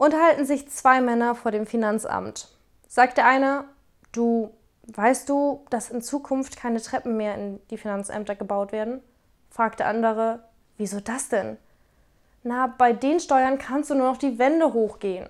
Unterhalten sich zwei Männer vor dem Finanzamt. Sagt der eine, du, weißt du, dass in Zukunft keine Treppen mehr in die Finanzämter gebaut werden? Fragt der andere, wieso das denn? Na, bei den Steuern kannst du nur noch die Wände hochgehen.